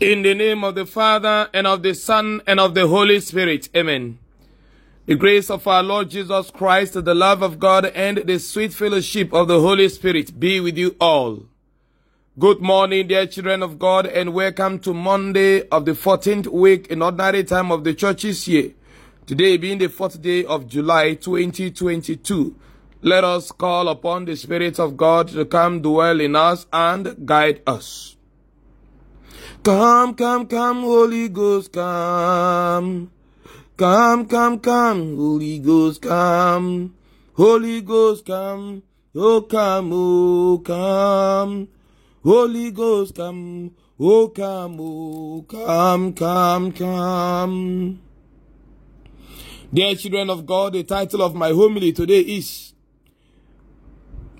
In the name of the Father, and of the Son, and of the Holy Spirit. Amen. The grace of our Lord Jesus Christ, the love of God, and the sweet fellowship of the Holy Spirit be with you all. Good morning, dear children of God, and welcome to Monday of the 14th week in ordinary time of the church's year. Today being the fourth day of July 2022. Let us call upon the Spirit of God to come dwell in us and guide us. Come, come, come, Holy Ghost, come. Come, come, come, Holy Ghost, come. Holy Ghost, come. Oh, come, oh, come. Holy Ghost, come. Oh, come, oh, come, come, come. Dear children of God, the title of my homily today is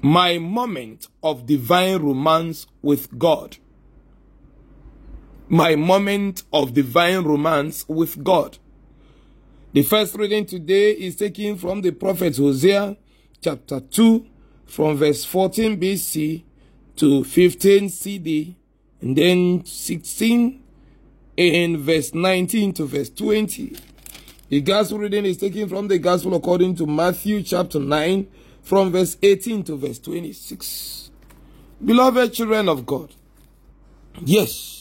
My Moment of Divine Romance with God. My Moment of Divine Romance with God. The first reading today is taken from the prophet Hosea chapter 2 from verse 14 BC to 15 CD and then 16 and verse 19 to verse 20. The gospel reading is taken from the gospel according to Matthew chapter 9 from verse 18 to verse 26. Beloved children of God, yes,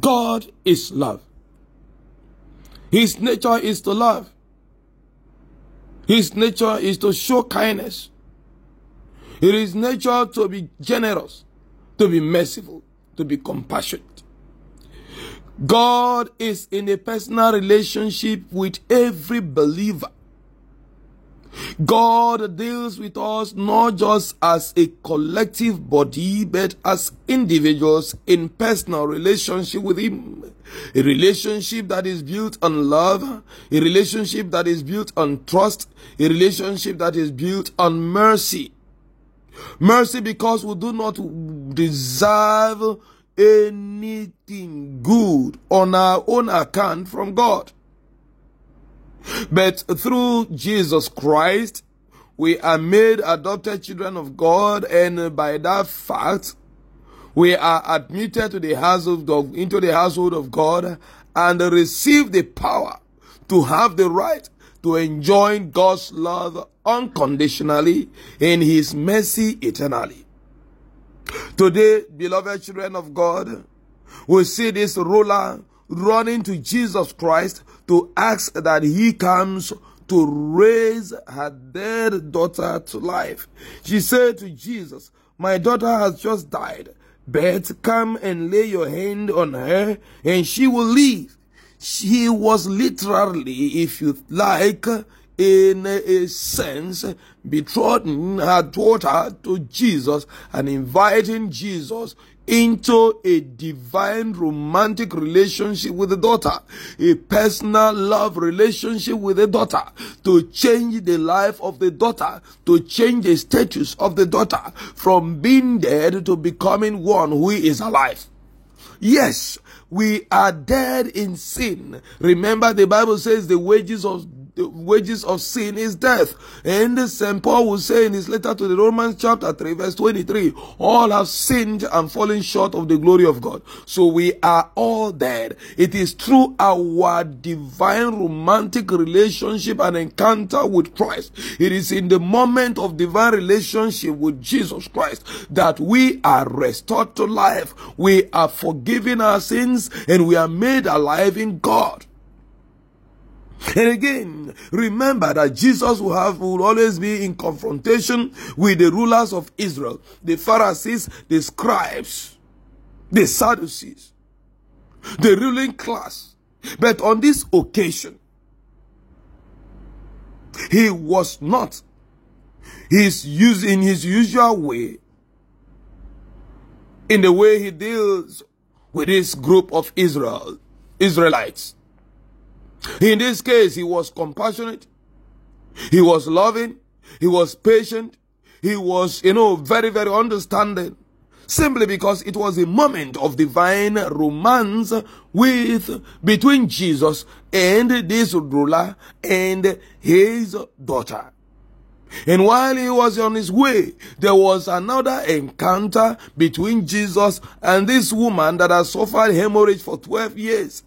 God is love. His nature is to love. His nature is to show kindness. It is nature to be generous, to be merciful, to be compassionate. God is in a personal relationship with every believer. God deals with us not just as a collective body, but as individuals in personal relationship with Him. A relationship that is built on love, a relationship that is built on trust, a relationship that is built on mercy. Mercy because we do not deserve anything good on our own account from God. But through Jesus Christ, we are made adopted children of God, and by that fact, we are admitted to the household of, into the household of God and receive the power to have the right to enjoy God's love unconditionally in His mercy eternally. Today, beloved children of God, we see this ruler running to Jesus Christ to ask that he comes to raise her dead daughter to life. She said to Jesus, My daughter has just died, but come and lay your hand on her and she will live. She was literally, if you like, in a sense, betrothing her daughter to Jesus and inviting Jesus into a divine romantic relationship with the daughter, a personal love relationship with the daughter, to change the life of the daughter, to change the status of the daughter from being dead to becoming one who is alive. Yes, we are dead in sin. Remember, the Bible says the wages of the wages of sin is death. And St. Paul will say in his letter to the Romans chapter 3 verse 23, all have sinned and fallen short of the glory of God. So we are all dead. It is through our divine romantic relationship and encounter with Christ. It is in the moment of divine relationship with Jesus Christ that we are restored to life. We are forgiven our sins and we are made alive in God. And again, remember that Jesus will have will always be in confrontation with the rulers of Israel, the Pharisees, the scribes, the Sadducees, the ruling class. But on this occasion, he was not his use in his usual way in the way he deals with this group of Israel Israelites. In this case, he was compassionate. He was loving. He was patient. He was, you know, very, very understanding. Simply because it was a moment of divine romance with, between Jesus and this ruler and his daughter. And while he was on his way, there was another encounter between Jesus and this woman that had suffered hemorrhage for 12 years.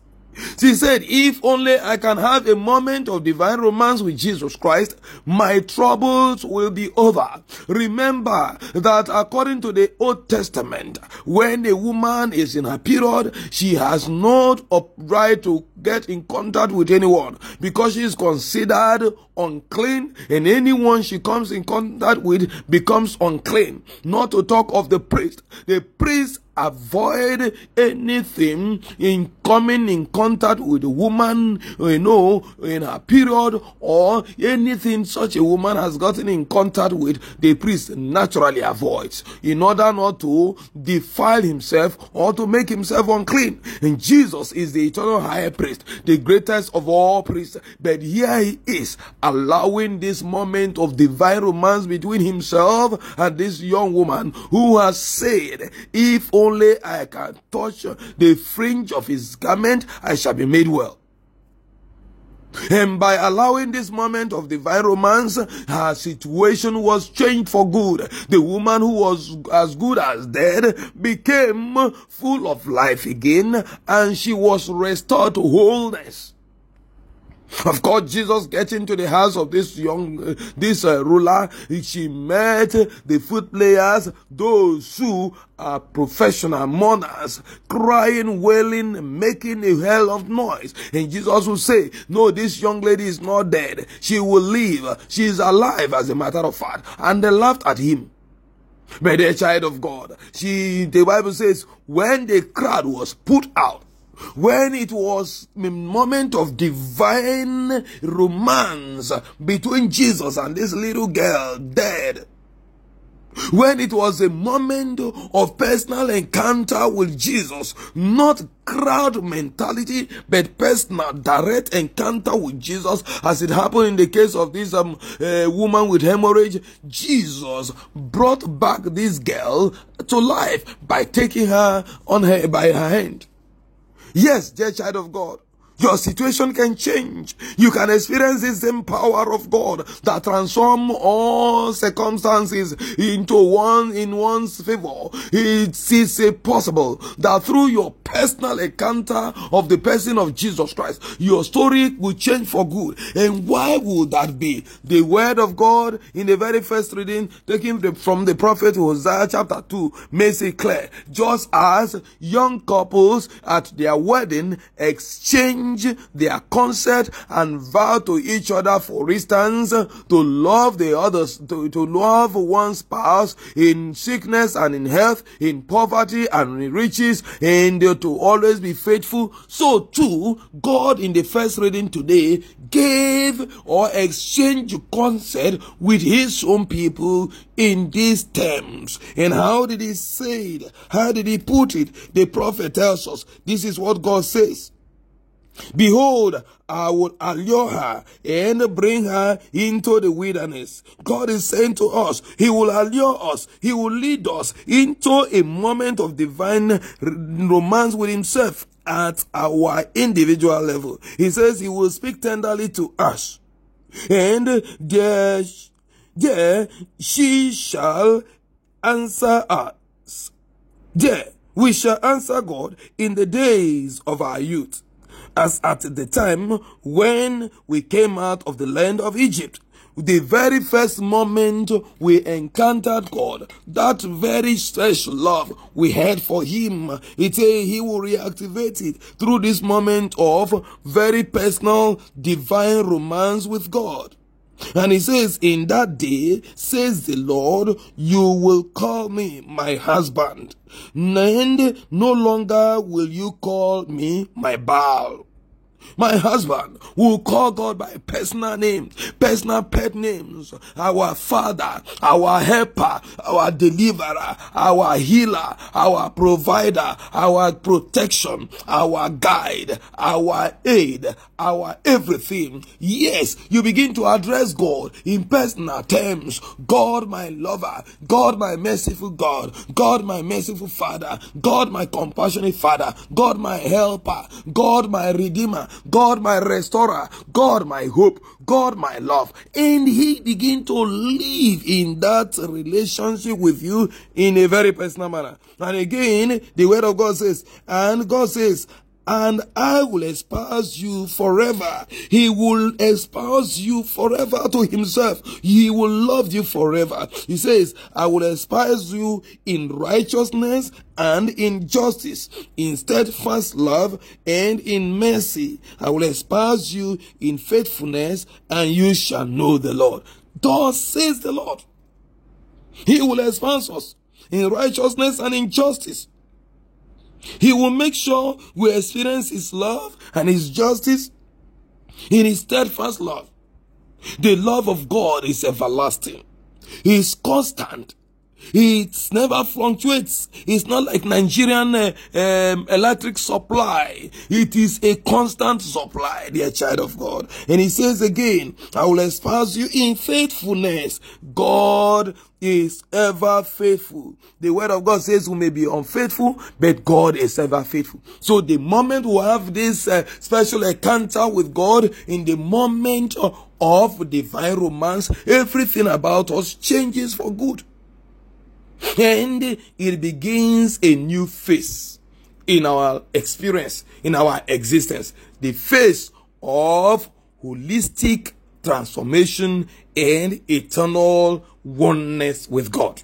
She said, if only I can have a moment of divine romance with Jesus Christ, my troubles will be over. Remember that according to the Old Testament, when a woman is in her period, she has no right to get in contact with anyone because she is considered unclean and anyone she comes in contact with becomes unclean. Not to talk of the priest. The priest avoid anything in coming in contact with a woman, you know, in her period or anything such a woman has gotten in contact with, the priest naturally avoids in order not to defile himself or to make himself unclean. And Jesus is the eternal high priest, the greatest of all priests. But here he is allowing this moment of divine romance between himself and this young woman who has said, if only only I can touch the fringe of his garment, I shall be made well. And by allowing this moment of divine romance, her situation was changed for good. The woman who was as good as dead became full of life again and she was restored to wholeness. Of course, Jesus gets into the house of this young, uh, this uh, ruler. She met the foot players, those who are professional mourners, crying, wailing, making a hell of noise. And Jesus will say, no, this young lady is not dead. She will live. She is alive, as a matter of fact. And they laughed at him. But the child of God, she, the Bible says, when the crowd was put out, when it was a moment of divine romance between Jesus and this little girl dead, when it was a moment of personal encounter with Jesus, not crowd mentality, but personal direct encounter with Jesus, as it happened in the case of this um, uh, woman with hemorrhage, Jesus brought back this girl to life by taking her on her by her hand. Yes, dear child of God. Your situation can change. You can experience the same power of God that transform all circumstances into one in one's favor. It is possible that through your personal encounter of the person of Jesus Christ, your story will change for good. And why would that be? The word of God in the very first reading taken from the prophet Hosea chapter 2 makes it clear. Just as young couples at their wedding exchange change their concept and vow to each other, for instance, to love the others, to, to love one's spouse in sickness and in health, in poverty and in riches, and to always be faithful. So too, God in the first reading today gave or exchanged concept with his own people in these terms. And how did he say it? How did he put it? The prophet tells us this is what God says. Behold, I will allure her and bring her into the wilderness. God is saying to us, He will allure us, He will lead us into a moment of divine romance with Himself at our individual level. He says He will speak tenderly to us. And there, there she shall answer us. There we shall answer God in the days of our youth as at the time when we came out of the land of Egypt. The very first moment we encountered God, that very special love we had for Him, it eh, He will reactivate it through this moment of very personal divine romance with God. And he says, In that day, says the Lord, you will call me my husband, and no longer will you call me my Baal. My husband will call God by personal names, personal pet names. Our Father, our helper, our deliverer, our healer, our provider, our protection, our guide, our aid, our everything. Yes, you begin to address God in personal terms. God, my lover. God, my merciful God. God, my merciful Father. God, my compassionate Father. God, my helper. God, my redeemer. God my restorer, God my hope, God my love. And he begin to live in that relationship with you in a very personal manner. And again, the word of God says, and God says, and I will espouse you forever. He will espouse you forever to himself. He will love you forever. He says, I will espouse you in righteousness and in justice, in steadfast love and in mercy. I will espouse you in faithfulness and you shall know the Lord. Thus says the Lord. He will espouse us in righteousness and in justice he will make sure we experience His love and His justice in His steadfast love. The love of God is everlasting. He is constant. It never fluctuates. It's not like Nigerian uh, um, electric supply. It is a constant supply, dear child of God. And he says again, I will espouse you in faithfulness. God is ever faithful. The word of God says we may be unfaithful, but God is ever faithful. So the moment we have this uh, special encounter with God, in the moment of divine romance, everything about us changes for good. And it begins a new phase in our experience, in our existence. The phase of holistic transformation and eternal oneness with God.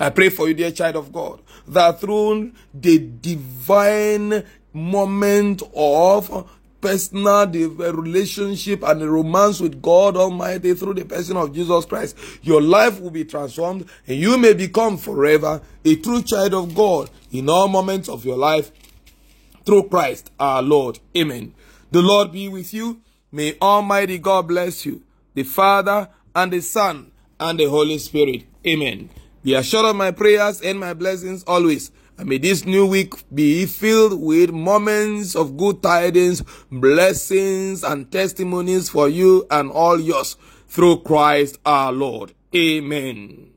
I pray for you, dear child of God, that through the divine moment of personal relationship and the romance with God Almighty through the person of Jesus Christ, your life will be transformed and you may become forever a true child of God in all moments of your life through Christ our Lord. Amen. The Lord be with you. May Almighty God bless you, the Father and the Son and the Holy Spirit. Amen. Be assured of my prayers and my blessings always. And may this new week be filled with moments of good tidings, blessings, and testimonies for you and all yours through Christ our Lord. Amen.